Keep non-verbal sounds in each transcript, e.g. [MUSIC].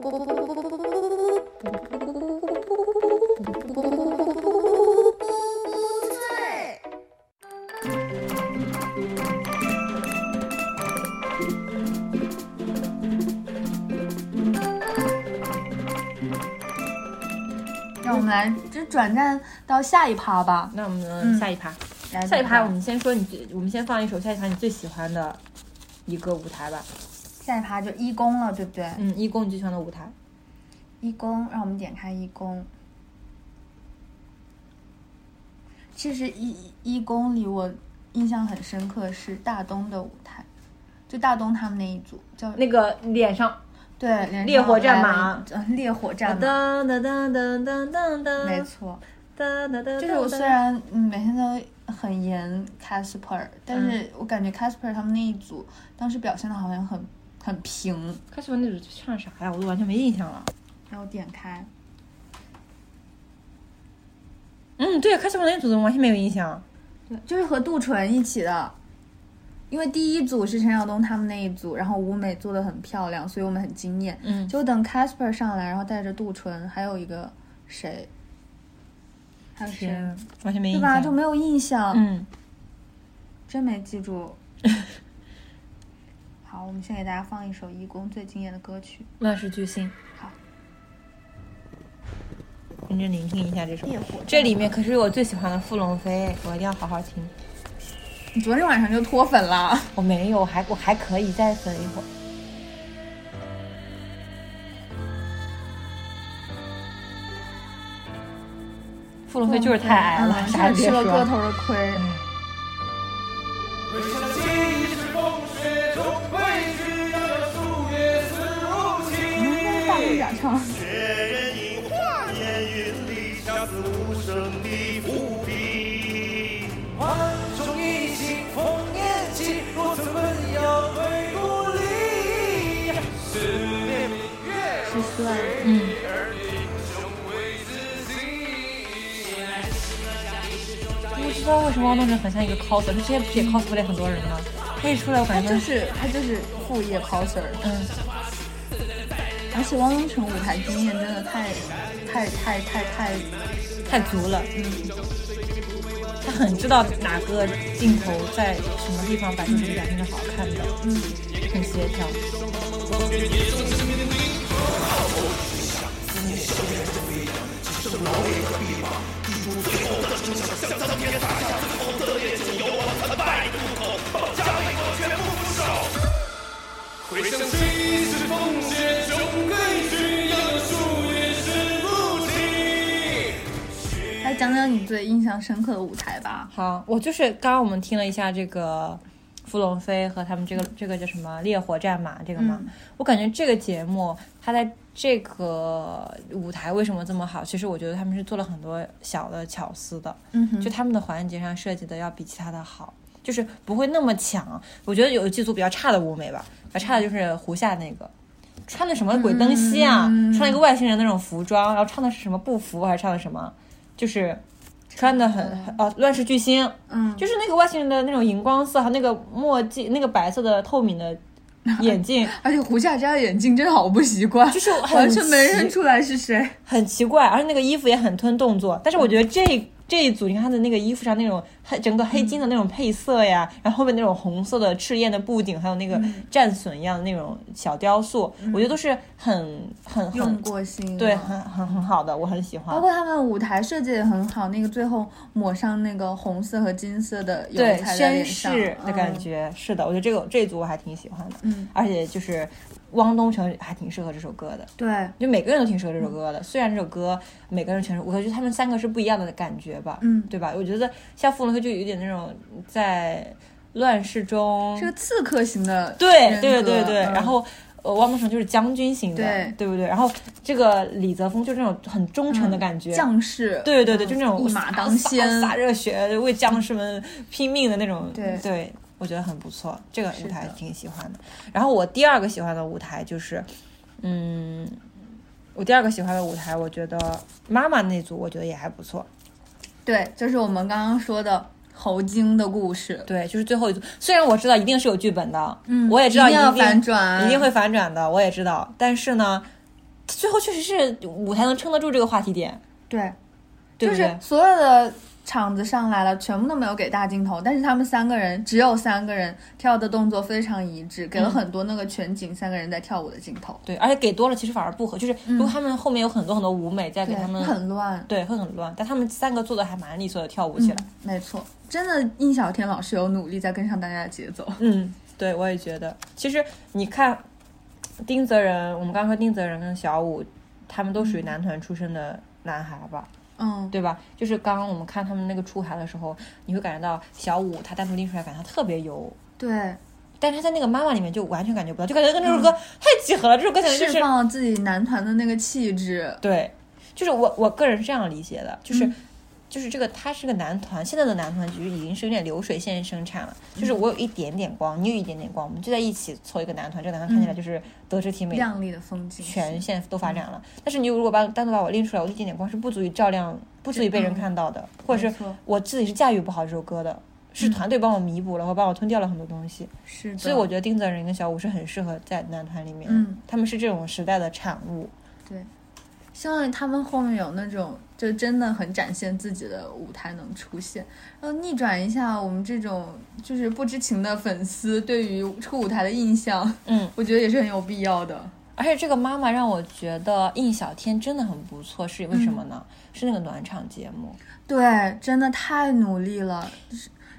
让我们来就转战到下一趴吧。那我们嗯下一趴，来下一趴我们先说你最，我们先放一首下一趴你最喜欢的一个舞台吧。下一趴就一公了，对不对？嗯，一公你最喜欢的舞台。一公，让我们点开一公。其实一一公里我印象很深刻是大东的舞台，就大东他们那一组叫那个脸上，对连烈火战马烈火战马，当当当当当当当，没错。就是我虽然嗯每天都很严 Casper，但是我感觉 Casper 他们那一组当时表现的好像很很平。开始那组唱啥呀？我都完全没印象了。然后点开，嗯，对，开始我那组完全没有印象。对，就是和杜淳一起的。因为第一组是陈晓东他们那一组，然后舞美做的很漂亮，所以我们很惊艳。嗯，就等 Casper 上来，然后带着杜淳，还有一个谁，还有谁，完全没印对吧？就没有印象，嗯，真没记住。[LAUGHS] 好，我们先给大家放一首义工最惊艳的歌曲乱世巨星。好，认真聆听一下这首。这里面可是我最喜欢的傅龙飞，我一定要好好听。你昨天晚上就脱粉了，我没有，我还我还可以再粉一会儿。傅龙飞就是太矮了，嗯啥也别是吃了个。头的亏。回念明月，是算嗯，而英雄为自己。不知道为什么汪东城很像一个 coser，他之前不是也 cosplay 很多人吗？他一出来，我他感觉就是他就是副业 coser，嗯，而且汪东城舞台经验真的太太太太太，太足了。嗯，他很知道哪个镜头在什么地方把自己表现的好看的，嗯，很协调。来讲讲你最印象深刻的舞台吧。好，我就是刚刚我们听了一下这个傅龙飞和他们这个这个叫什么烈火战马这个嘛，我感觉这个节目它在这个舞台为什么这么好？其实我觉得他们是做了很多小的巧思的，嗯哼，就他们的环节上设计的要比其他的好，就是不会那么抢。我觉得有几组比较差的舞美吧，比较差的就是胡夏那个。穿的什么鬼灯西啊？嗯穿了一个外星人那种服装，然后唱的是什么不服，还是唱的什么？就是穿的很很哦，乱世巨星，嗯，就是那个外星人的那种荧光色，还有那个墨镜，那个白色的透明的 [LAUGHS] 眼镜，而且胡夏摘的眼镜真的好不习惯，就是很完全没认出来是谁。很奇怪，而且那个衣服也很吞动作。但是我觉得这这一组，你看他的那个衣服上那种黑整个黑金的那种配色呀，然后后面那种红色的赤焰的布景，还有那个战损一样的那种小雕塑，我觉得都是很很用很过心，对，很很很好的，我很喜欢。包。括他们舞台设计也很好，那个最后抹上那个红色和金色的油对，彩在脸绅上士的感嗯。觉、是的，我觉得这个这一组我还挺喜欢的，嗯，而且就是汪东城还挺适合这首歌的，对，就每个人都挺适合这首歌的。虽然这首歌每个人全是，我觉得他们三个是不一样的感觉吧，嗯。对吧？我觉得像傅龙飞就有点那种在乱世中，是个刺客型的对对对对，嗯。然后。呃，汪东城就是将军型的，对对不对？然后这个李泽锋就是那种很忠诚的感觉，将士，对对对，嗯。就那种一马当先，洒热血为将士们拼命的那种，对我觉得很不错，这个舞台挺喜欢的。然后我第二个喜欢的舞台就是，嗯，我第二个喜欢的舞台，我觉得妈妈那组我觉得也还不错，对，就是我们刚刚说的猴精的故事，对，就是最后一组，虽然我知道一定是有剧本的，嗯我也知道一定要定反转一定会反转的，我也知道，但是呢。最后确实是舞台能撑得住这个话题点，对，对对？就是所有的场子上来了，全部都没有给大镜头，但是他们三个人只有三个人跳的动作非常一致，给了很多那个全景三个人在跳舞的镜头，对，而且给多了其实反而不合，就是如果他们后面有很多很多舞美在给，他们，很乱。对，会很乱。但他们三个做的还蛮利索的，跳舞起来。没错，真的印小天老师有努力在跟上大家的节奏。[LAUGHS] 嗯，对，我也觉得。其实你看，丁泽仁，我们刚刚说丁泽仁跟小五，他们都属于男团出身的男孩吧，嗯，对吧？就是刚刚我们看他们那个出海的时候，你会感觉到小五他单独拎出来，感觉他特别油。对，但是他在那个妈妈里面就完全感觉不到，就感觉跟这首歌太契合了。这首歌就是释放了自己男团的那个气质。对，就是我我个人是这样理解的，就是、嗯就是这个他是个男团，现在的男团其实已经是有点流水线生产了，就是我有一点点光，你有一点点光，我们就在一起凑一个男团，这个男团看起来就是德智体美。亮丽的风景全线都发展了，但是你如果把单独把我拎出来，我一点点光是不足以照亮，不足以被人看到的，或者是我自己是驾驭不好这首歌的，是团队帮我弥补了，或帮我吞掉了很多东西。是，所以我觉得丁泽仁跟小五是很适合在男团里面，嗯。他们是这种时代的产物。对，希望他们后面有那种就真的很展现自己的舞台能出现，然后逆转一下我们这种就是不知情的粉丝对于出舞台的印象，嗯，我觉得也是很有必要的。而且这个妈妈让我觉得印小天真的很不错，是为什么呢？是那个暖场节目，对，真的太努力了。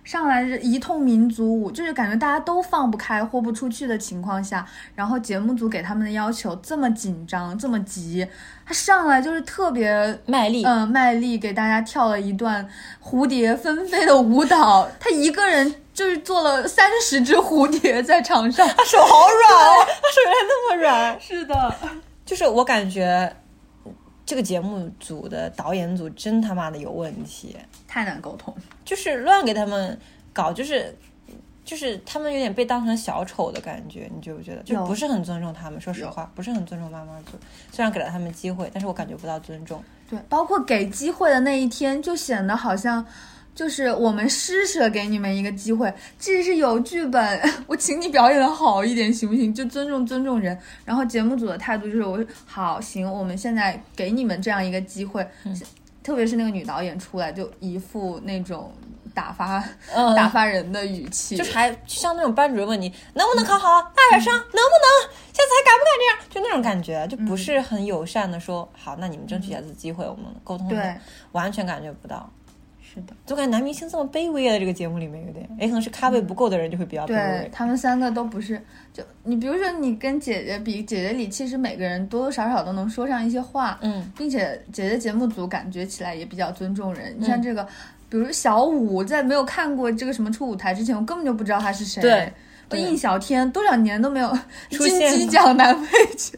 就是上来是一通民族舞，就是感觉大家都放不开、豁不出去的情况下，然后节目组给他们的要求这么紧张、这么急，他上来就是特别卖力，嗯，卖力给大家跳了一段蝴蝶纷飞的舞蹈，他一个人就是做了三十只蝴蝶在场上。他手好软哦，他手原来那么软。是的，就是我感觉这个节目组的导演组真他妈的有问题，太难沟通。就是乱给他们搞，就是。就是他们有点被当成小丑的感觉，你觉不觉得？就不是很尊重他们，说实话，不是很尊重妈妈组。虽然给了他们机会，但是我感觉不到尊重。对，包括给机会的那一天，就显得好像就是我们施舍给你们一个机会，即使是有剧本，[LAUGHS] 我请你表演的好一点，行不行？就尊重尊重人。然后节目组的态度就是，我好行，我们现在给你们这样一个机会，特别是那个女导演出来，就一副那种打发、嗯打发人的语气，就是还像那种班主任问你能不能考好，大点声，能不能，下次还敢不敢这样，就那种感觉，就不是很友善的说、好，那你们争取一下次机会，我们沟通一下对，完全感觉不到。是的。总感觉男明星这么卑微啊，在这个节目里面有点，也可能是咖位不够的人就会比较卑对微。他们三个都不是，就你比如说你跟姐姐比，姐姐里其实每个人多多少少都能说上一些话，嗯，并且姐姐节目组感觉起来也比较尊重人。你像这个，比如小五，在没有看过这个什么出舞台之前，我根本就不知道他是谁。对印小天多少年都没有金出现鸡奖男配角，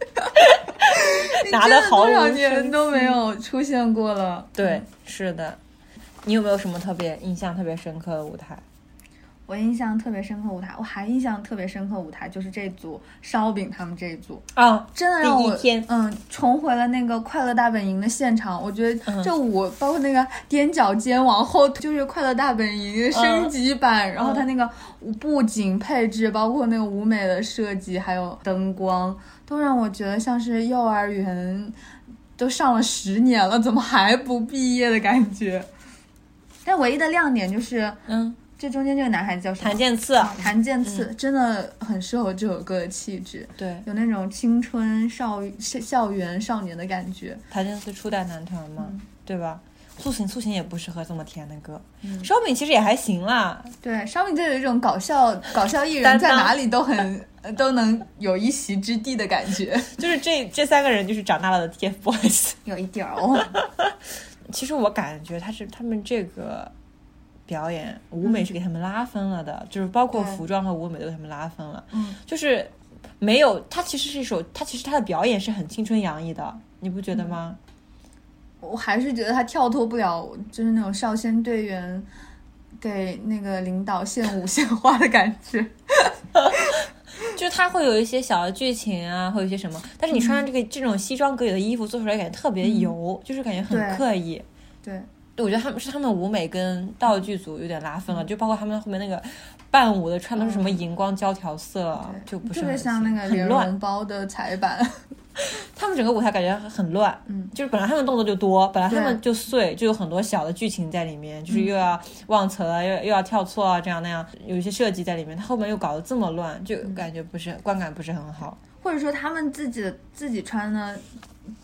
[LAUGHS] 拿真的多少年都没有出现过了。对，是的。你有没有什么特别印象特别深刻的舞台？我印象特别深刻舞台，我还印象特别深刻舞台就是这组烧饼他们这一组，啊，真的让我嗯重回了那个快乐大本营的现场。我觉得嗯这舞包括那个踮脚尖往后，就是快乐大本营升级版，然后它那个舞布景配置，包括那个舞美的设计，还有灯光，都让我觉得像是幼儿园都上了十年了，怎么还不毕业的感觉。但唯一的亮点就是嗯，这中间这个男孩子叫什么？谭健次，谭健次、真的很适合这首歌的气质。对，有那种青春少校校园少年的感觉。谭健次初代男团嘛，嗯对吧？苏醒，苏醒也不适合这么甜的歌，烧饼其实也还行啦，对，烧饼就有一种搞笑搞笑艺人在哪里都很呃都能有一席之地的感觉，就是这这三个人就是长大了的 TFBOYS。[LAUGHS] 有一点儿哦。[LAUGHS] 其实我感觉他是他们这个表演舞美是给他们拉分了的，就是包括服装和舞美都给他们拉分了。嗯，就是没有他其实是一首，他其实他的表演是很青春洋溢的，你不觉得吗？我还是觉得他跳脱不了，就是那种少先队员给那个领导献舞献花的感觉。[LAUGHS] 就是他会有一些小的剧情啊，会有一些什么，但是你穿上这个、这种西装革履的衣服做出来，感觉特别油，就是感觉很刻意。对，对，我觉得他们是他们舞美跟道具组有点拉分了，就包括他们后面那个伴舞的穿的是什么荧光胶条色，就不是特别很像那个莲很乱。包的彩板。[LAUGHS] 他们整个舞台感觉很乱，嗯，就是本来他们动作就多，本来他们就碎，就有很多小的剧情在里面，就是又要忘词啊，又又要跳错啊，这样那样，有一些设计在里面。他后面又搞得这么乱，就感觉不是观感不是很好。或者说他们自己的自己穿的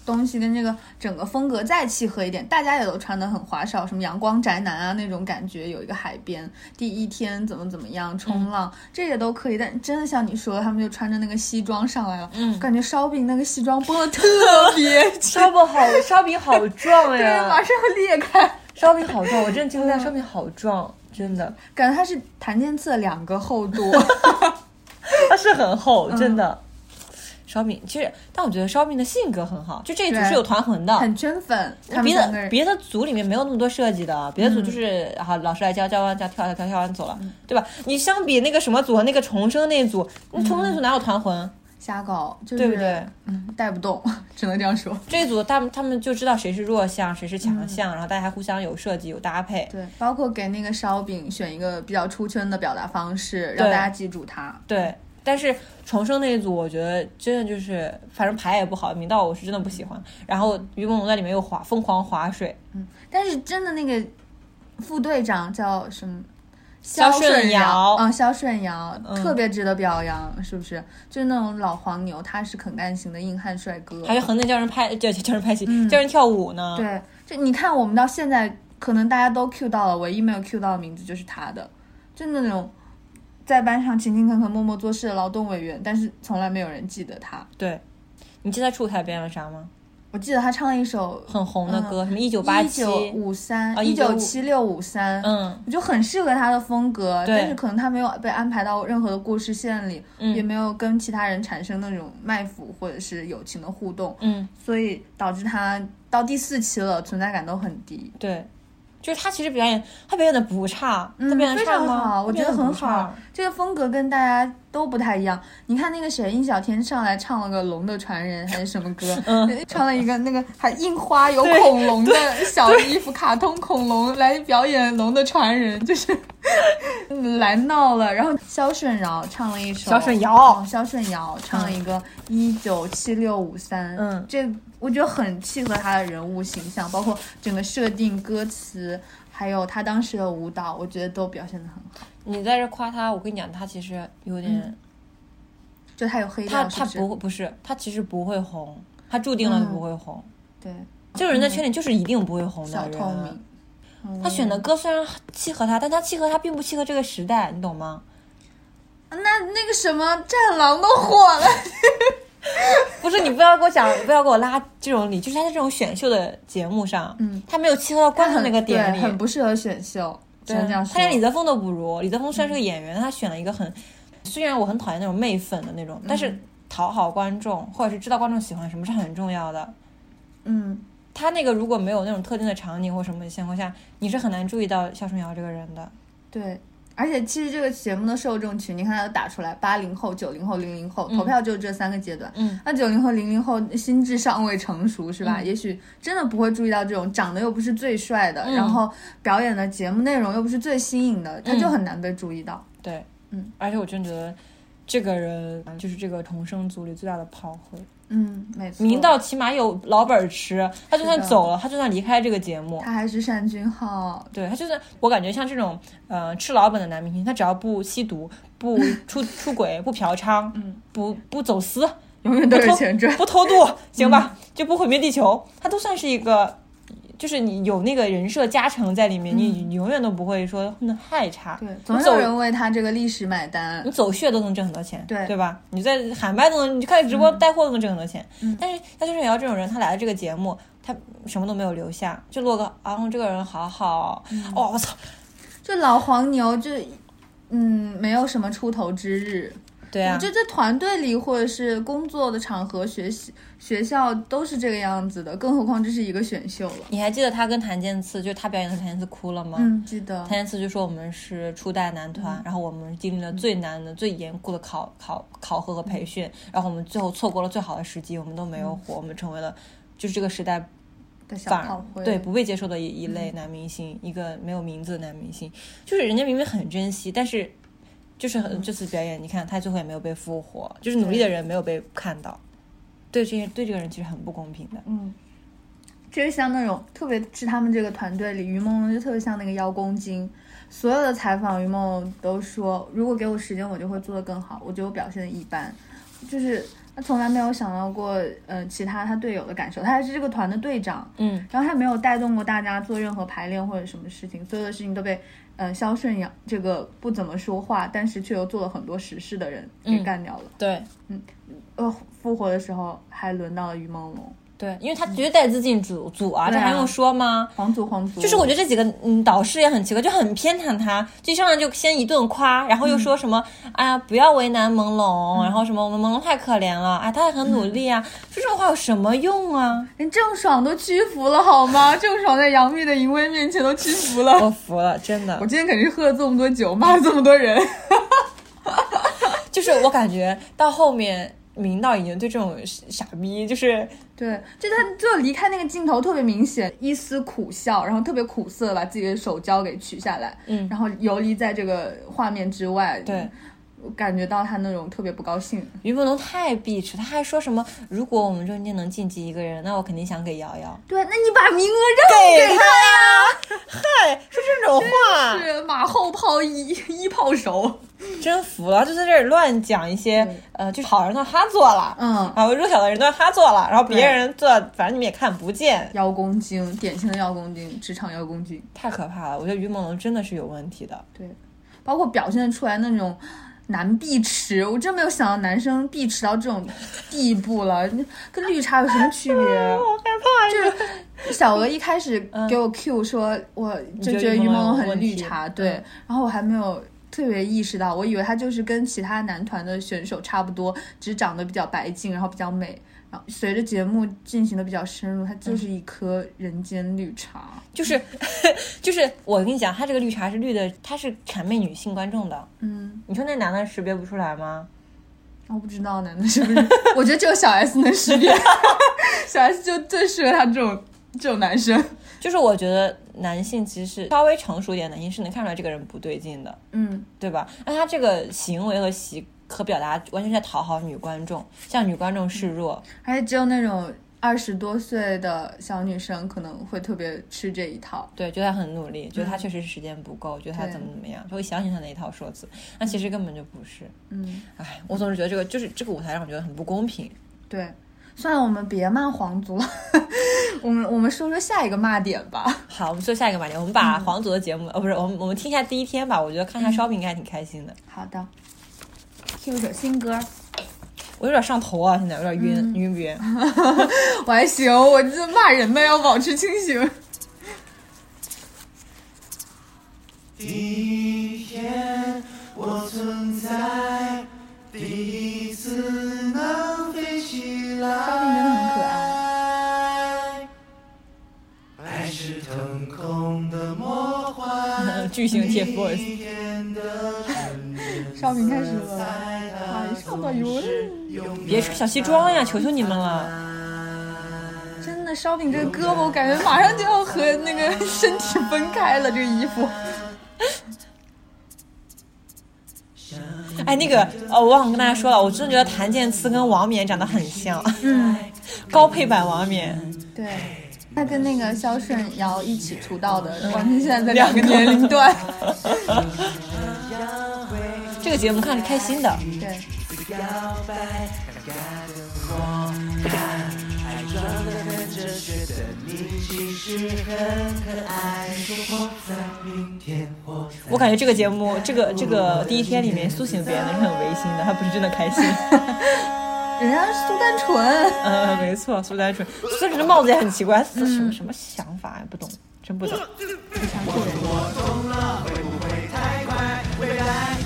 东西跟这个整个风格再契合一点，大家也都穿的很花哨，什么阳光宅男啊那种感觉，有一个海边，第一天怎么怎么样冲浪，这也都可以。但真的像你说，他们就穿着那个西装上来了，嗯感觉烧饼那个西装绷的特别紧，[LAUGHS] 烧饼好，烧饼好壮 [LAUGHS] 对，马！上要裂开。烧饼好壮，我真的惊呆，烧饼好壮，真的，感觉它是檀健次的两个厚度，[LAUGHS] 它是很厚，真的。烧饼其实，但我觉得烧饼的性格很好，就这一组是有团魂的，很圈粉。他别的别的组里面没有那么多设计的，别的组就是好、老师来教，教完教跳跳跳跳完走了，对吧？你相比那个什么组和那个重生那组，那重生那组哪有团魂，瞎搞，就是对不对？嗯，带不动，[LAUGHS] 只能这样说。这一组他们他们就知道谁是弱项，谁是强项，然后大家还互相有设计有搭配。对，包括给那个烧饼选一个比较出圈的表达方式，让大家记住它。对，但是重生那一组，我觉得真的就是，反正牌也不好，明道我是真的不喜欢。然后于梦龙在里面又划疯狂划水，嗯但是真的那个副队长叫什么？肖顺顺尧嗯，肖顺尧、嗯特别值得表扬，是不是？就是那种老黄牛，他是肯干型的硬汉帅哥。还有横着叫人拍 [LAUGHS] 叫叫人拍戏，叫人跳舞呢。对，就你看，我们到现在可能大家都 Q 到了，唯一没有 Q 到的名字就是他的，就那种在班上勤勤恳恳、默默做事的劳动委员，但是从来没有人记得他。对，你记得他出台编了啥吗？我记得他唱了一首很红的歌，什么一九八七，一九五三啊一九七六五三，嗯，我就很适合他的风格，但是可能他没有被安排到任何的故事线里，嗯也没有跟其他人产生那种卖腐或者是友情的互动，嗯，所以导致他到第四期了，存在感都很低。对，就是他其实表演，他表演的不差，嗯他表演的非常差吗？好我觉得很好。这个风格跟大家都不太一样。你看那个谁，印小天上来唱了个《龙的传人》还是什么歌，嗯穿了一个那个还印花有恐龙的小衣服，卡通恐龙来表演《龙的传人》，就是 [LAUGHS] 来闹了。然后肖顺尧唱了一首，肖顺尧哦肖顺尧唱了一个一九七六五三，嗯这我觉得很契合他的人物形象，包括整个设定、歌词。还有他当时的舞蹈，我觉得都表现的很好。你在这夸他，我跟你讲，他其实有点，就他有黑他料，是他不是？不会不是，他其实不会红，他注定了嗯不会红。对，这个人的缺点就是一定不会红的人。小透明。嗯他选的歌虽然契合他，但他契合他并不契合这个时代，你懂吗？那那个什么战狼都火了，[LAUGHS] [LAUGHS] 不是你不要给我讲，不要给我拉这种理，就是他在这种选秀的节目上，嗯，他没有契合到观众那个点里，很不适合选秀，只对能这样说。他连李泽峰都不如。李泽峰虽然是个演员，但他选了一个很，虽然我很讨厌那种媚粉的那种，但是讨好观众或者是知道观众喜欢什么是很重要的。嗯，他那个如果没有那种特定的场景或什么的情况下，你是很难注意到肖春瑶这个人的。对。而且其实这个节目的受众群，你看它打出来，八零后、九零后、零零后，投票就是这三个阶段。嗯，那九零后、零零后心智尚未成熟，是吧？也许真的不会注意到这种长得又不是最帅的，嗯然后表演的节目内容又不是最新颖的，他就很难被注意到。对，嗯，而且我真觉得这个人就是这个重生组里最大的炮灰。嗯，没错。明道起码有老本吃，他就算走了，他就算离开这个节目，他还是单俊浩，对他就算我感觉像这种呃吃老本的男明星，他只要不吸毒、不出 [LAUGHS] 出轨、不嫖娼、嗯不不走私、永远都有钱赚。不偷渡，行吧，就不毁灭地球，他都算是一个。就是你有那个人设加成在里面，你你永远都不会说混的太差。对，总有人为他这个历史买单你。走穴都能挣很多钱，对对吧？你在喊麦都能，你开直播带货都能挣很多钱。嗯但是他就是也要这种人，他来了这个节目，他什么都没有留下，就落个啊，这个人好好，嗯哦，我操，这老黄牛就，嗯，没有什么出头之日。对啊我，觉得在团队里或者是工作的场合、学习学校都是这个样子的，更何况这是一个选秀了。你还记得他跟谭健次，就是他表演的时候谭健次哭了吗？嗯，记得谭。健次就说我们是初代男团，然后我们经历了最难的、最严酷的考考考核和培训，然后我们最后错过了最好的时机，我们都没有火，我们成为了就是这个时代的小反而，对不被接受的一一类男明星，一个没有名字的男明星，就是人家明明很珍惜，但是就是很这次表演，你看他最后也没有被复活，就是努力的人没有被看到，对这些对这个人其实很不公平的。嗯，就是像那种，特别是他们这个团队里，于朦胧就特别像那个邀功精。所有的采访，于朦胧都说，如果给我时间，我就会做得更好。我觉得我表现的一般，就是他从来没有想到过，呃，其他他队友的感受。他还是这个团的队长，嗯，然后他没有带动过大家做任何排练或者什么事情，所有的事情都被，呃，肖顺阳这个不怎么说话，但是却又做了很多实事的人给嗯干掉了。对嗯呃，复活的时候还轮到了于梦龙，对，因为他绝对带资进组组啊，这还用说吗？皇族皇族，就是我觉得这几个嗯导师也很奇怪，就很偏袒他，就一上来就先一顿夸，然后又说什么、哎呀不要为难朦胧，然后什么我们朦胧太可怜了，哎他也很努力啊，说这种话有什么用啊？人郑爽都屈服了好吗？郑爽在杨幂的淫威面前都屈服了。我服了，真的我，今天肯定是喝了这么多酒，骂了这么多人。[LAUGHS] 就是我感觉到后面明道已经对这种傻逼就是对，就他就离开那个镜头特别明显，一丝苦笑，然后特别苦涩，把自己的手胶给取下来，嗯然后游离在这个画面之外。对。我感觉到他那种特别不高兴。于文龙太碧池，他还说什么如果我们中间能晋级一个人，那我肯定想给瑶瑶。对，那你把名额让给他呀！嗨，说这种话，是马后炮一一炮手。[LAUGHS] 真服了，就在这里乱讲一些呃，就是好人都他做了，嗯，然后弱小的人都让他做了，然后别人做，反正你们也看不见，邀功精，典型的邀功精，职场邀功精。太可怕了。我觉得于朦胧真的是有问题的。对，包括表现出来那种男碧池，我真没有想到男生碧池到这种地步了，跟绿茶有什么区别？[LAUGHS] 好害怕呀！小鹅一开始给我 Q 说，我就觉得于朦胧很绿茶，对，然后我还没有。特别意识到，我以为他就是跟其他男团的选手差不多，只是长得比较白净，然后比较美。然后随着节目进行的比较深入，他就是一颗人间绿茶。就是 [LAUGHS] 就是，我跟你讲，他这个绿茶是绿的，他是谄媚女性观众的。嗯，你说那男的识别不出来吗？我不知道男的是不是？[LAUGHS] 我觉得只有小 S 能识别，[LAUGHS] 小 S 就最适合他这种这种男生。就是我觉得男性其实稍微成熟一点的男性是能看出来这个人不对劲的，嗯，对吧？那他这个行为和习和表达完全是在讨好女观众，向女观众示弱。而且只有那种二十多岁的小女生可能会特别吃这一套。对，觉得他很努力，觉得他确实是时间不够，觉得他怎么怎么样，就会想起他那一套说辞。那其实根本就不是。嗯，哎，我总是觉得这个就是这个舞台让我觉得很不公平。对。算了，我们别骂皇族了，[LAUGHS] 我们我们说说下一个骂点吧。好，我们说下一个骂点，我们把皇族的节目，哦，不是，我们我们听一下第一天吧。我觉得看一下 shopping 应该还挺开心的。好的听一首新歌，我有点上头啊，现在有点晕，晕不晕？[LAUGHS] 我还行，我这骂人呢，要保持清醒。第一天我存在，第一次能飞起来。烧饼真的很可爱。爱是腾空的魔幻，巨型 TFBOYS 第一天的纯真烧饼开始了，在海上的游人。别穿小西装呀，求求你们了。真的，烧饼这个胳膊，我感觉马上就要和那个身体分开了。这个衣服，哎，那个，呃，我忘了跟大家说了，我真的觉得谭健次跟王冕长得很像，嗯，[LAUGHS] 高配版王冕。对，他跟那个肖顺尧一起出道的，完全现在在两个年龄段。[LAUGHS] 这个节目看着开心的，对，摇摆，尴尬的我看，爱装的很哲学的你其实很可爱。说活在明天，活在我感觉这个节目，这个这个第一天里面苏醒别人的是很违心的，他不是真的开心。人家是苏丹纯，呃，没错，苏丹纯，苏丹纯的帽子也很奇怪，什么什么想法呀？不懂，真不懂。我懂了，会不会太快？未来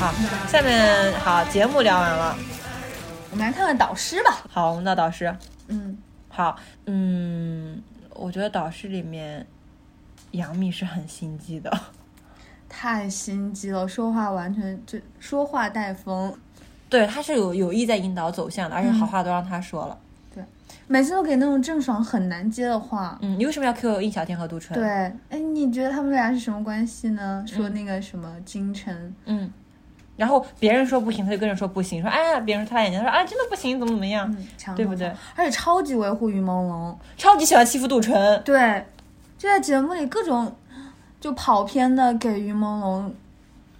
好，下面好，节目聊完了，我们来看看导师吧。好，我们的导师。嗯，好，嗯，我觉得导师里面杨幂是很心机的，太心机了，说话完全就说话带风，对，他是有有意在引导走向的，而且好话都让他说了。每次都给那种郑爽很难接的话。嗯，你为什么要 Q 印小天和杜淳？对，哎，你觉得他们俩是什么关系呢？说那个什么金晨，嗯，然后别人说不行，他就跟着说不行，说哎呀，别人说他眼睛，他说啊，真的不行，怎么怎么样，嗯，对不对？而且超级维护于朦胧，超级喜欢欺负杜淳。对，就在节目里各种就跑偏的给于朦胧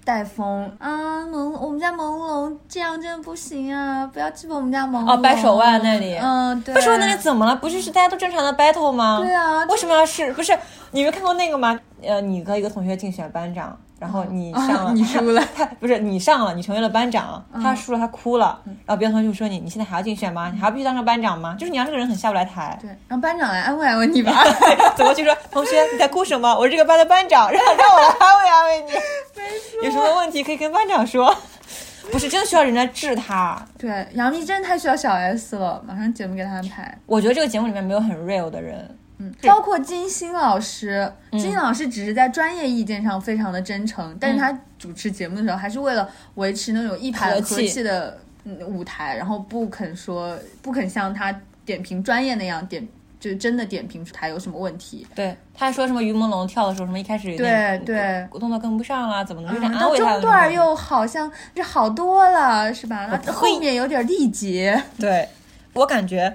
带风啊，朦我们家朦胧这样真的不行啊，不要欺负我们家朦胧。哦掰手腕那里嗯，对。不说那里怎么了？不就是大家都正常的 battle 吗？对啊，为什么要是不是？你没看过那个吗？呃，你和一个同学竞选班长，然后你上了，啊你输了他不是你上了，你成为了班长，嗯他输了，他哭了，然后别的同学就说你，你现在还要竞选吗？你还要必须当上班长吗？就是你让这个人很下不来台。对，让班长来安慰安慰你吧。[LAUGHS] 走过去说：“同学，你在哭什么？我是这个班的班长，让让我来安慰安慰你。[LAUGHS] 有什么问题可以跟班长说。[LAUGHS] 不是真的需要人来治他。对，杨幂真的太需要小 S 了，马上节目给她安排。我觉得这个节目里面没有很 real 的人。嗯，包括金星老师，金星老师只是在专业意见上非常的真诚，但是他主持节目的时候，还是为了维持那种一盘和和气气的嗯舞台，然后不肯说，不肯像他点评专业那样点，就是真的点评出台有什么问题。对，他还说什么于朦胧跳的时候什么一开始有对点对。动作跟不上啦，怎么能有点嗯，到安慰他的中段又好像是好多了，是吧？那后面有点力竭。对，我感觉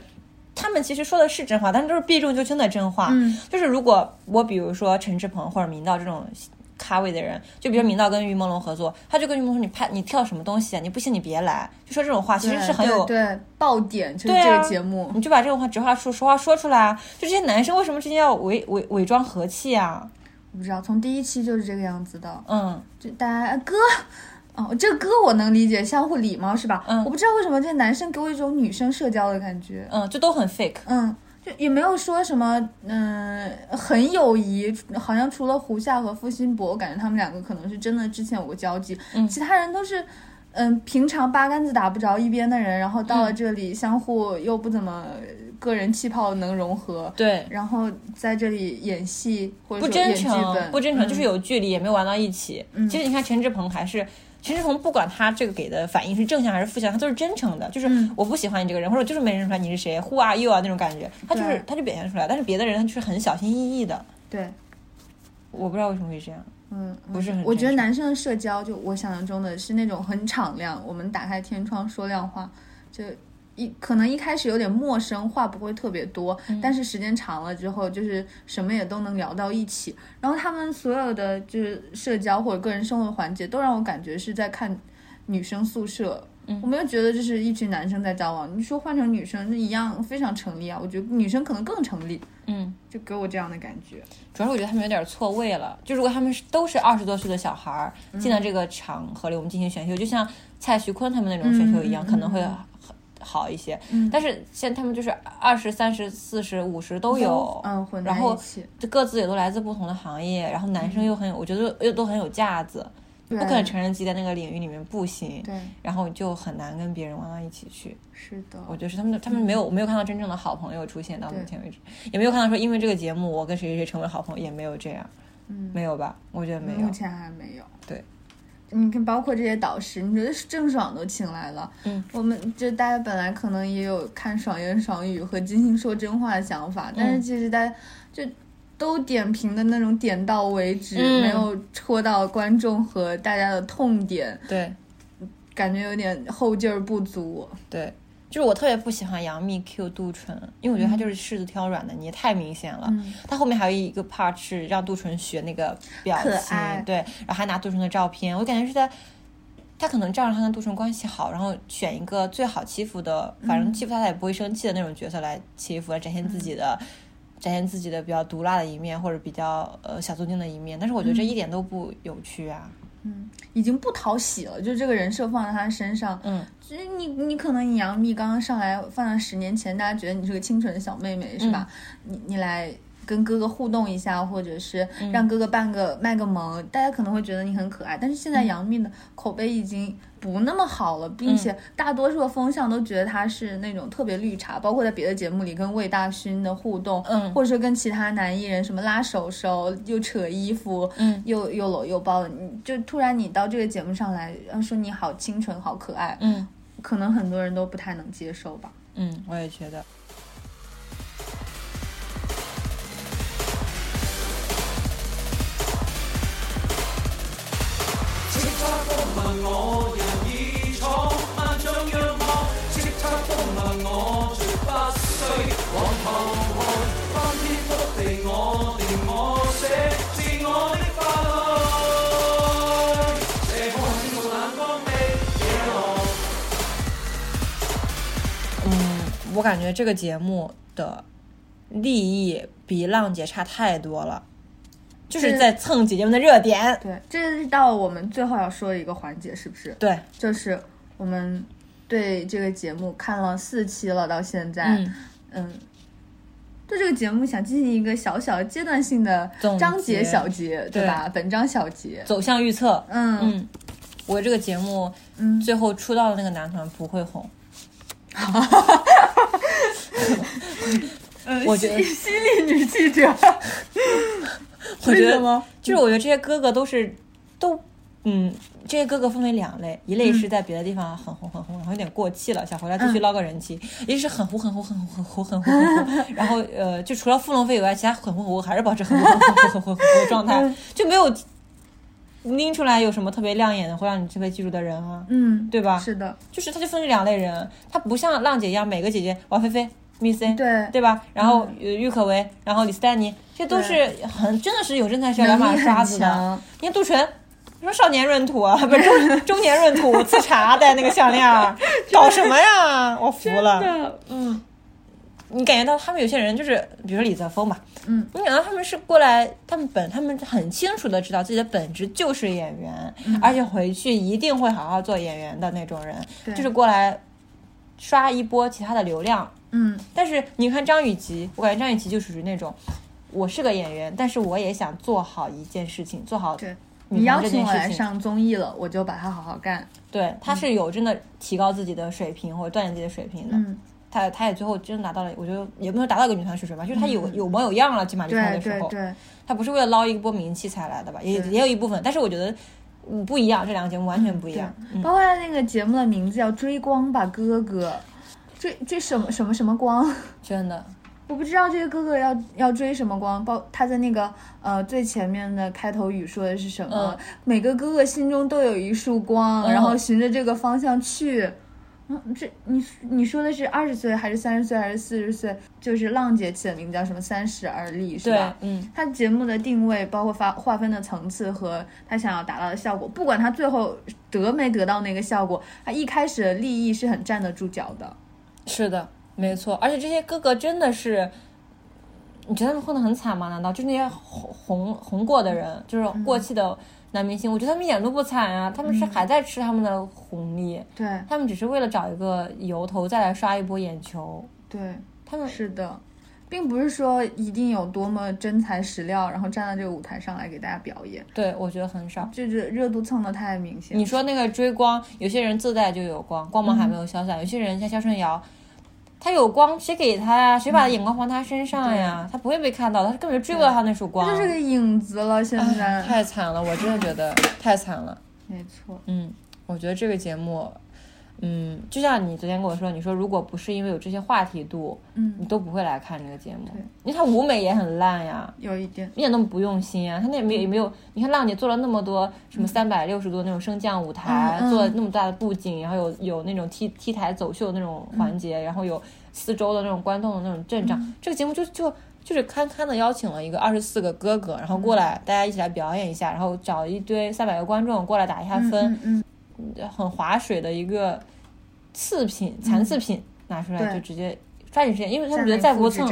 他们其实说的是真话，但是都是避重就轻的真话。嗯，就是如果我比如说陈志鹏或者明道这种咖位的人，就比如明道跟于朦胧合作，他就跟于朦胧说你拍你跳什么东西啊？你不行你别来，就说这种话，其实是很有。对对爆点，就是对啊这个节目。你就把这种话直话说实话说出来啊！就这些男生为什么之间要伪伪伪装和气啊？我不知道，从第一期就是这个样子的。嗯，就大家啊哥，哦，这个哥我能理解，相互礼貌是吧？嗯我不知道为什么这男生给我一种女生社交的感觉。嗯，就都很 fake。嗯，就也没有说什么，嗯，很友谊，好像除了胡夏和付辛博，我感觉他们两个可能是真的之前有过交集，嗯其他人都是。嗯，平常八竿子打不着一边的人，然后到了嗯这里，相互又不怎么个人气泡能融合，对，然后在这里演戏或者不真诚，不真诚，嗯就是有距离，也没有玩到一起。其实你看陈志鹏还是。陈志朋不管他这个给的反应是正向还是负向，他都是真诚的，就是嗯。我不喜欢你这个人，或者就是没认出来你是谁，Who are you 啊那种感觉，他就是他就表现出来。但是别的人他就是很小心翼翼的，对，我不知道为什么会这样。嗯，不是很我觉得男生的社交，就我想象中的是那种很敞亮，我们打开天窗说亮话，就一可能一开始有点陌生，话不会特别多，嗯但是时间长了之后，就是什么也都能聊到一起。然后他们所有的就是社交或者个人生活环节，都让我感觉是在看女生宿舍。嗯我没有觉得这是一群男生在交往，你说换成女生，那一样非常成立啊。我觉得女生可能更成立，嗯，就给我这样的感觉。主要是我觉得他们有点错位了。就如果他们是都是二十多岁的小孩儿进到这个场合里，我们进行选秀，就像蔡徐坤他们那种选秀一样，可能会嗯好好一些。嗯。但是现在他们就是二十三十、四十、五十都有，嗯，混在然后各自也都来自不同的行业，然后男生又很有，我觉得又都很有架子，不可能承认自己在那个领域里面不行，对，然后就很难跟别人玩到一起去。是的，我觉得是他们的，他们没有没有看到真正的好朋友出现到目前为止，也没有看到说因为这个节目我跟谁谁谁成为好朋友，也没有这样，嗯，没有吧？我觉得没有。目。前还没有。对，你看，包括这些导师，你觉得郑爽都请来了，嗯，我们就大家本来可能也有看爽言爽语和金星说真话的想法，但是其实大家就都点评的那种点到为止，嗯。没有戳到观众和大家的痛点，对。感觉有点后劲儿不足。对，就是我特别不喜欢杨幂 Q 杜淳，因为我觉得她就是柿子挑软的捏，太明显了。嗯她后面还有一个 part 是让杜淳学那个表情，对，然后还拿杜淳的照片，我感觉是在。他可能仗着他跟杜淳关系好，然后选一个最好欺负的，反正欺负他他也不会生气的那种角色来欺负，来展现自己的，展现自己的比较毒辣的一面，或者比较呃小作精的一面。但是我觉得这一点都不有趣啊。嗯，已经不讨喜了，就这个人设放在他身上，嗯，就是你你可能你杨幂刚刚上来，放在十年前，大家觉得你是个清纯的小妹妹，是吧？你你来跟哥哥互动一下，或者是让哥哥扮个卖个萌，大家可能会觉得你很可爱。但是现在杨幂的口碑已经不那么好了，并且大多数的风向都觉得他是那种特别绿茶，包括在别的节目里跟魏大勋的互动，嗯或者说跟其他男艺人什么拉手手，又扯衣服，嗯，又又搂又抱的，你就突然你到这个节目上来，呃说你好清纯好可爱，嗯可能很多人都不太能接受吧。嗯，我也觉得。我人已闖，萬丈仰望，叱咤風雲我絕不需往後看，翻天覆地我定我寫自我的法律，這看天無眼光的野狼。嗯，我感觉这个节目的立意比浪姐差太多了，就是是在蹭姐姐们的热点。对，这是到我们最后要说的一个环节，是不是？对，就是我们对这个节目看了四期了，到现在，嗯，嗯，对这个节目想进行一个小小阶段性的章节结小结，对吧？本章小结，走向预测。嗯嗯，我这个节目嗯，最后出道的那个男团不会红，哈哈哈我觉得犀犀利女记者，[LAUGHS] [LAUGHS] 我觉得？就是我觉得这些哥哥都是都。嗯，这些哥哥分为两类，一类是在别的地方很红很红，然后有点过气了，想回来继续嗯捞个人气；一是很糊很糊很糊很糊很糊很糊，[LAUGHS] 然后呃，就除了傅龙飞以外，其他很糊很糊还是保持很糊很糊很糊很糊的状态嗯，就没有拎出来有什么特别亮眼的会让你特别记住的人啊，嗯，对吧？是的，就是他就分这两类人，他不像浪姐一样每个姐姐王菲菲、Miss 对对吧？然后呃郁可唯，然后李斯丹妮，这都是很真的是有真材实料两把刷子的。你看杜淳，你说少年闰土啊，不是中 [LAUGHS] 中年闰土，刺茶戴那个项链儿，[LAUGHS] 搞什么呀？我服了。嗯你感觉到他们有些人就是，比如说李泽峰吧，嗯，你感到他们是过来，他们本他们很清楚的知道自己的本质就是演员，而且回去一定会好好做演员的那种人，就是过来刷一波其他的流量。嗯但是你看张雨绮，我感觉张雨绮就属于那种，我是个演员，但是我也想做好一件事情，做好对。女你邀。请我来上综艺了，我就把它好好干。对，他是有真的提高自己的水平或者锻炼自己的水平的。嗯，他他也最后真的拿到了，我觉得也不能达到一个女团水准吧，就是他有、有模有样了，起码离开对的时候，对对，他不是为了捞一波名气才来的吧，也也有一部分，但是我觉得嗯不一样，这两个节目完全不一样。嗯包括他那个节目的名字叫《追光吧哥哥》，追追什么什么什么光？[LAUGHS] 真的，我不知道这个哥哥要要追什么光，包他在那个呃最前面的开头语说的是什么？嗯每个哥哥心中都有一束光，嗯然后循着这个方向去。嗯，这你你说的是二十岁还是三十岁还是四十岁？就是浪姐起的名字叫什么“三十而立”是吧？，嗯，他节目的定位，包括发划分的层次和他想要达到的效果，不管他最后得没得到那个效果，他一开始的利益是很站得住脚的。是的，没错，而且这些哥哥真的是。你觉得他们混得很惨吗？难道就那些红红红过的人，就是过气的男明星？我觉得他们一点都不惨啊，他们是还在吃他们的红利，对他们只是为了找一个由头再来刷一波眼球。对，他们是的，并不是说一定有多么真材实料，然后站在这个舞台上来给大家表演，对我觉得很少。就是热度蹭的太明显。你说那个追光，有些人自带就有光，光芒还没有消散；有些人像肖顺尧，他有光，谁给他呀？谁把眼光放他身上呀？他不会被看到，他根本就追不到他那束光。这就是个影子了，现在。太惨了，我真的觉得太惨了。没错，嗯，我觉得这个节目，嗯，就像你昨天跟我说，你说如果不是因为有这些话题度，嗯你，都不会来看这个节目对，因为他舞美也很烂呀。有一点。一点都不用心啊！他那也没有也没有，你看浪姐做了那么多什么三百六十度那种升降舞台，嗯嗯做了那么大的布景，然后有有那种 T T 台走秀那种环节，然后有四周的那种观众的那种阵仗。这个节目就就就是堪堪的邀请了一个二十四个哥哥，然后过来、大家一起来表演一下，然后找一堆三百个观众过来打一下分，嗯很划水的一个次品残次品、拿出来就直接抓紧时间，因为他嗯，们觉得再不蹭，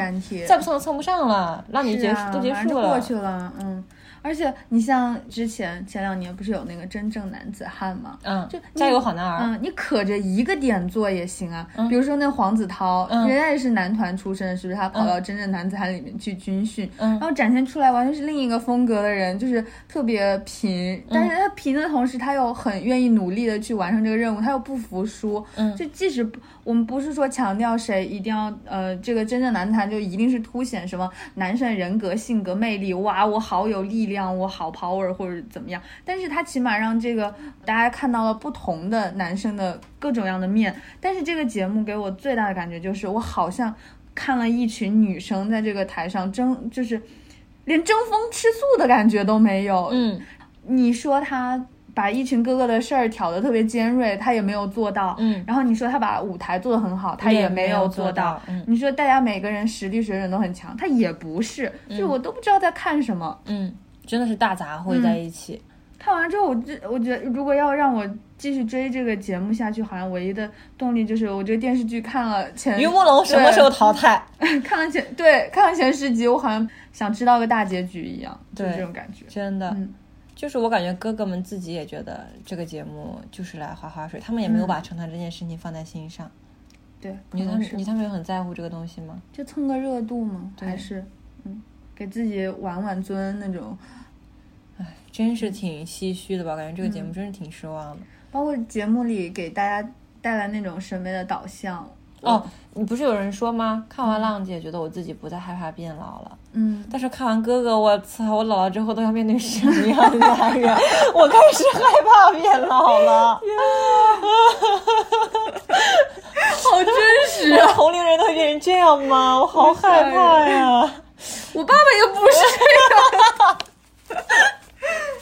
再不蹭蹭不上了，让你结束、都结束了过。去了，嗯。而且你像之前前两年不是有那个真正男子汉吗？嗯，就加油好男儿，嗯，你可着一个点做也行啊。嗯比如说那黄子韬，嗯人家也是男团出身，是不是？他跑到真正男子汉里面去军训，嗯然后展现出来完全是另一个风格的人，就是特别平，嗯但是他平的同时，他又很愿意努力的去完成这个任务，他又不服输。嗯就即使不我们不是说强调谁一定要呃，这个真正男子汉就一定是凸显什么男生人格、性格、魅力，哇，我好有力量，我好 power 或者怎么样，但是他起码让这个大家看到了不同的男生的各种样的面。但是这个节目给我最大的感觉就是，我好像看了一群女生在这个台上争，就是连争风吃醋的感觉都没有。嗯你说他把一群哥哥的事儿挑得特别尖锐，他也没有做到。嗯，然后你说他把舞台做得很好，他也没有做到，嗯你说大家每个人实力水准都很强，他也不是，就我都不知道在看什么。嗯，真的是大杂烩在一起。看完之后，我这我觉得如果要让我继续追这个节目下去，好像唯一的动力就是我这个电视剧看了前于慕龙什么时候淘汰？[LAUGHS] 看了前对看了前十集，我好像想知道个大结局一样，就是对这种感觉。真的，嗯就是我感觉哥哥们自己也觉得这个节目就是来划划水，他们也没有嗯把成团这件事情放在心上。对，你他们，你他们有很在乎这个东西吗？就蹭个热度吗？还是嗯，给自己挽挽尊那种。唉真是挺唏嘘的吧？感觉这个节嗯目真是挺失望的。包括节目里给大家带来那种审美的导向。哦，你不是有人说吗？看完浪姐，觉得我自己不再害怕变老了。嗯，但是看完哥哥，我操！我老了之后都要面对什么样的男人？[LAUGHS] 我开始害怕变老了。[LAUGHS] 好真实啊！[LAUGHS] 同龄人都会变成这样吗？我好害怕呀！[LAUGHS] 我爸爸也不是这样。[LAUGHS]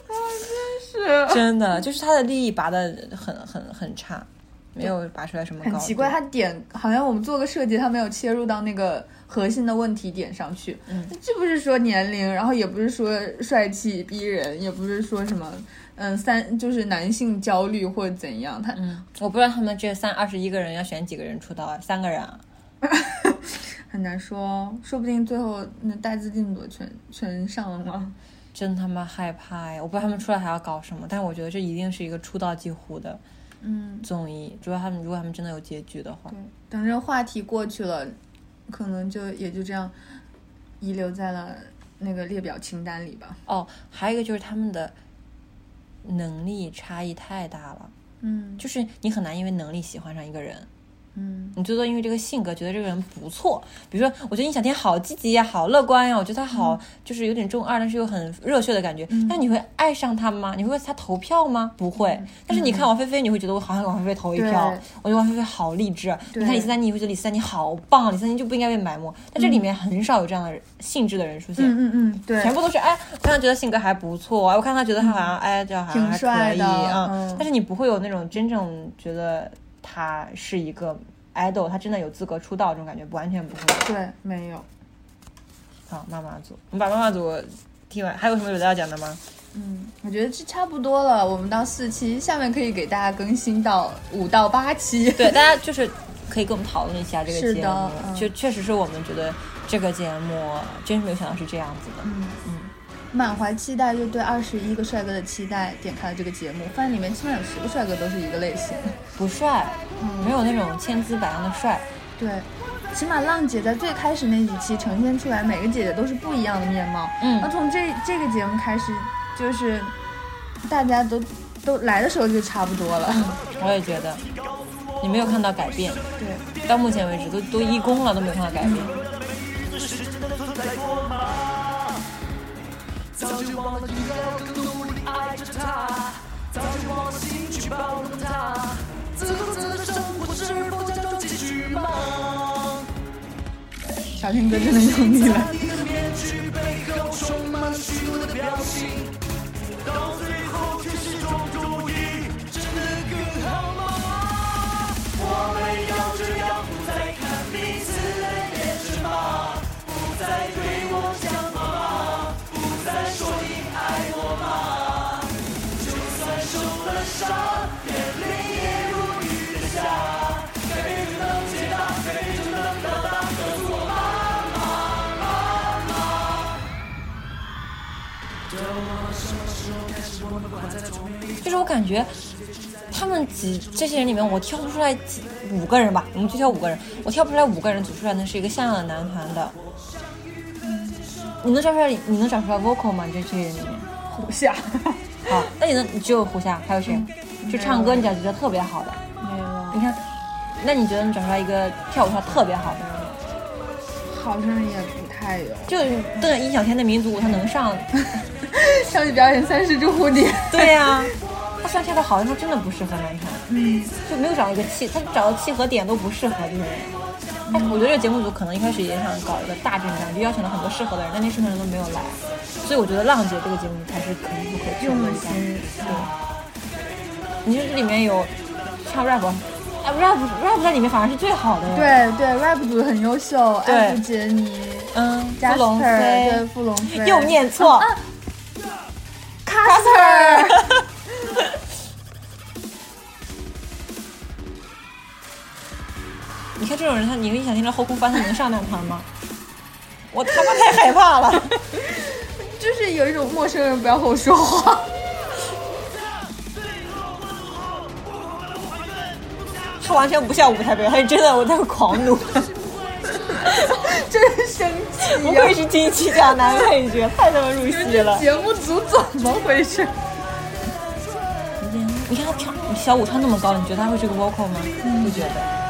啊，真是。真的，就是他的利益拔的很很很差，没有拔出来什么高。很奇怪，他点好像我们做个设计，他没有切入到那个核心的问题点上去。嗯，这不是说年龄，然后也不是说帅气逼人，也不是说什么嗯三就是男性焦虑或者怎样，他嗯，我不知道他们这三二十一个人要选几个人出道啊？三个人啊？[LAUGHS] 很难说哦，说不定最后那带资定朵全全上了吗？[LAUGHS] 真他妈害怕呀！我不知道他们出来还要搞什么，但是我觉得这一定是一个出道即糊的嗯，综艺。主要他们如果他们真的有结局的话对，，等这个话题过去了，可能就也就这样遗留在了那个列表清单里吧。哦，还有一个就是他们的能力差异太大了，嗯，就是你很难因为能力喜欢上一个人。嗯你最多因为这个性格觉得这个人不错，比如说，我觉得尹小天好积极呀，好乐观呀，我觉得他好、就是有点中二，但是又很热血的感觉。嗯但你会爱上他吗？你会为他投票吗？不会。但是你看王菲菲，你会觉得我好想给王菲菲投一票，我觉得王菲菲好励志。对你看李斯丹妮，你会觉得李斯丹妮好棒，李斯丹妮就不应该被埋没。但这里面很少有这样的人性质的人出现。嗯嗯嗯，对，全部都是哎，我看他觉得性格还不错，哎，我看他觉得他好像哎，这好像还可以啊、嗯但是你不会有那种真正觉得他是一个 idol，他真的有资格出道这种感觉，完全不会。对，没有。好，妈妈组，我们把妈妈组听完，还有什么有的要讲的吗？嗯，我觉得这差不多了。我们到四期，下面可以给大家更新到五到八期。对，大家就是可以跟我们讨论一下这个节目，嗯就确实是我们觉得这个节目真是没有想到是这样子的。嗯嗯，满怀期待，就对二十一个帅哥的期待，点开了这个节目，发现里面起码有十个帅哥都是一个类型。不帅，嗯没有那种千姿百样的帅。对，起码浪姐在最开始那几期呈现出来，每个姐姐都是不一样的面貌。嗯那从这这个节目开始，就是大家都都来的时候就差不多了。我也觉得，你没有看到改变，对，到目前为止都都一公了都没有看到改变。早就忘了应该要更努力爱着他，早就忘了心去包容他，自顾自的生活是否将就继续吗？小天哥真的用力了。我们要这样，不再看彼此的眼神吗？不再对？再说你爱我吗？就算受了伤，眼泪也如雨的下，改变就能解答，改变就能到达，告诉我妈妈，妈妈。Don't 就是我感觉他们几这些人里面，我挑不出来几五个人吧，我们就挑五个人，我挑不出来五个人组出来能是一个像样的男团的。你能找出来？你能找出来 vocal 吗？这这些人里面？胡夏，好，那你能你只有胡夏，还有谁？就唱歌你觉得特别好的？没有，你看，那你觉得你找出来一个跳舞跳特别好的人？好像也不太有。就邓易小天的民族舞，他能上？[LAUGHS] 上去表演三十只蝴蝶。对呀、他虽然跳的好，但他真的不适合男团，嗯，就没有找到一个契，他找到契合点都不适合这个人。他我觉得这个节目组可能一开始也想搞一个大阵仗，就邀请了很多适合的人，但那适合的人都没有来，所以我觉得浪姐这个节目才是可遇不可求用的。对，你说这里面有唱 rap，啊 rap rap 在里面反而是最好的。，对对，rap 组很优秀，对艾弗杰尼、嗯，傅龙 Jasper，对，飞傅龙飞又念错。Casper。你人，他你跟想听的后空翻，他能上男团吗？[LAUGHS] 我他妈太害怕了。[LAUGHS] 就是有一种陌生人不要和我说话。[LAUGHS] 他完全不像舞台表演，他是真的我在狂怒。真生气不、愧是金曲奖男配角，太他妈入戏了。节目组怎么回事？你看他跳小舞跳那么高，你觉得他会是个 vocal 吗？不觉得。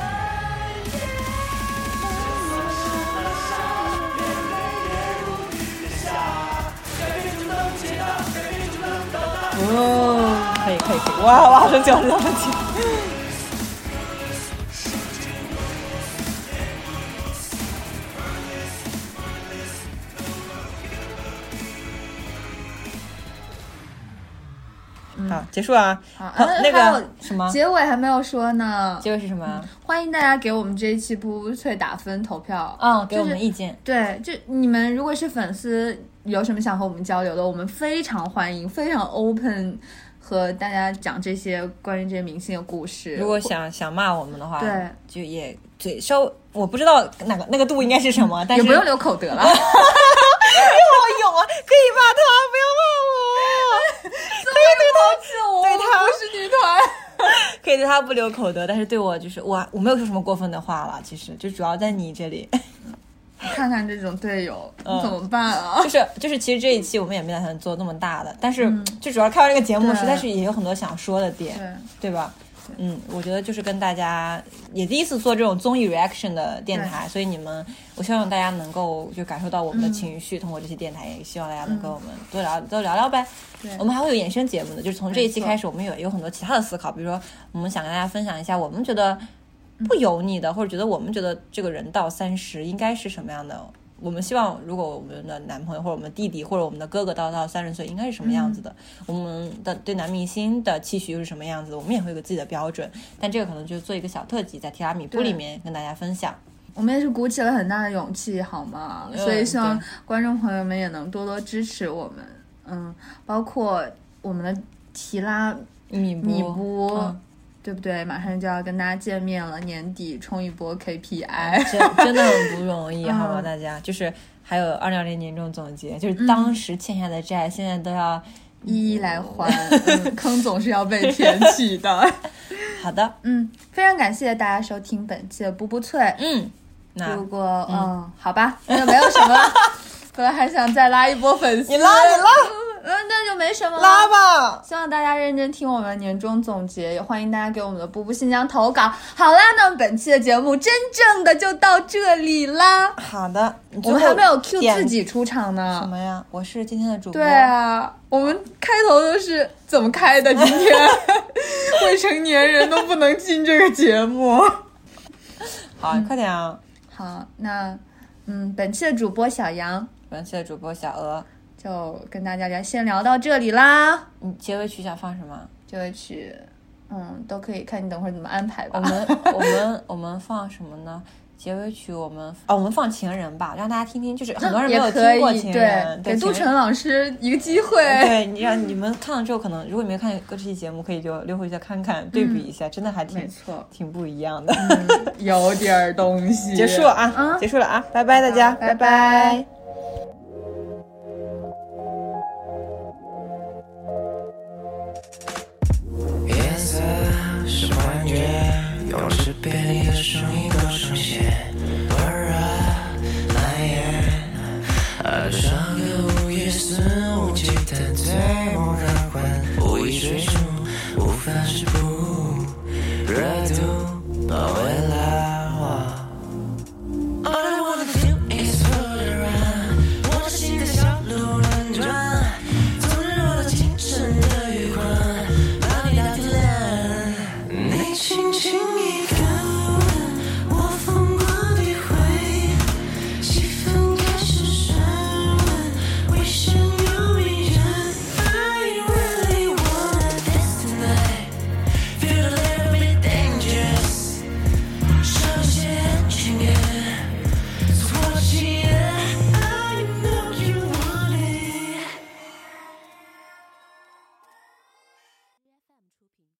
哦，可以可以可以，哇哇，生气了，生气了。好，结束啊。好好，那个什么，结尾还没有说呢。结尾是什么啊？欢迎大家给我们这一期步步脆打分投票。嗯，给我们意见。对，就你们如果是粉丝，有什么想和我们交流的，我们非常欢迎，非常 open，和大家讲这些关于这些明星的故事。如果想想骂我们的话，对，就也嘴稍，我不知道哪个那个度应该是什么，[LAUGHS] 但是也不用留口德了。[LAUGHS] 好勇啊！可以骂他，不要骂我，可以对他，我对他不是女团。[LAUGHS] 可以对他不留口德，但是对我就是我我没有说什么过分的话了，其实就主要在你这里，看看这种队友、嗯。怎么办啊？就？是就是其实这一期我们也没打算做那么大的，但是就主要看完这个节目，实在是也有很多想说的点，对，对吧？嗯，我觉得就是跟大家也第一次做这种综艺 reaction 的电台，所以你们，我希望大家能够就感受到我们的情绪，通过这些电台，也希望大家能跟我们多聊多聊聊呗。对。我们还会有衍生节目的，就是从这一期开始，我们有有很多其他的思考，比如说我们想跟大家分享一下，我们觉得不油腻的，或者觉得我们觉得这个人到三十应该是什么样的。我们希望，如果我们的男朋友或者我们的弟弟或者我们的哥哥到到三十岁，应该是什么样子的？我们的对男明星的期许又是什么样子的？我们也会有个自己的标准，但这个可能就是做一个小特辑，在提拉米布里面跟大家分享。我们也是鼓起了很大的勇气，好吗？嗯所以希望观众朋友们也能多多支持我们。嗯，包括我们的提拉米布，米布，嗯对不对？马上就要跟大家见面了，年底冲一波 KPI。真真的很不容易，[LAUGHS] 好吗？嗯大家就是还有二零二零年终总结，就是当时欠下的债，现在都要一一来还，[LAUGHS] 嗯，坑总是要被填起的。[LAUGHS] 好的，嗯，非常感谢大家收听本期的步步脆。嗯，那如果嗯好吧，那就没有什么了。本来还想再拉一波粉丝，你拉你拉嗯，那就没什么了。拉吧。希望大家认真听我们年终总结，也欢迎大家给我们的步步新疆投稿。好啦，那么本期的节目真正的就到这里啦。好的，我们还没有 Q 自己出场呢什。么呀？我是今天的主播。对啊，我们开头都是怎么开的？今天 [LAUGHS] 未成年人都不能进这个节目。[LAUGHS] 好，快点啊！好，那嗯，本期的主播小杨本期的主播小鹅，就跟大家聊先聊到这里啦。你结尾曲想放什么？结尾曲，嗯，都可以看你等会儿怎么安排吧。我们我们 [LAUGHS] 我们放什么呢？结尾曲我们哦，我们放情人吧，让大家听听，就是很多 [LAUGHS] 人没有听过情人，对，给杜情人晨老师一个机会。[LAUGHS] 对，你让你们看了之后，可能如果你没看过这期节目，可以就溜回去再看看，对比一下，真的还挺没错，挺不一样的。有点儿东西。结束了啊，嗯结束了啊，拜拜大家，拜拜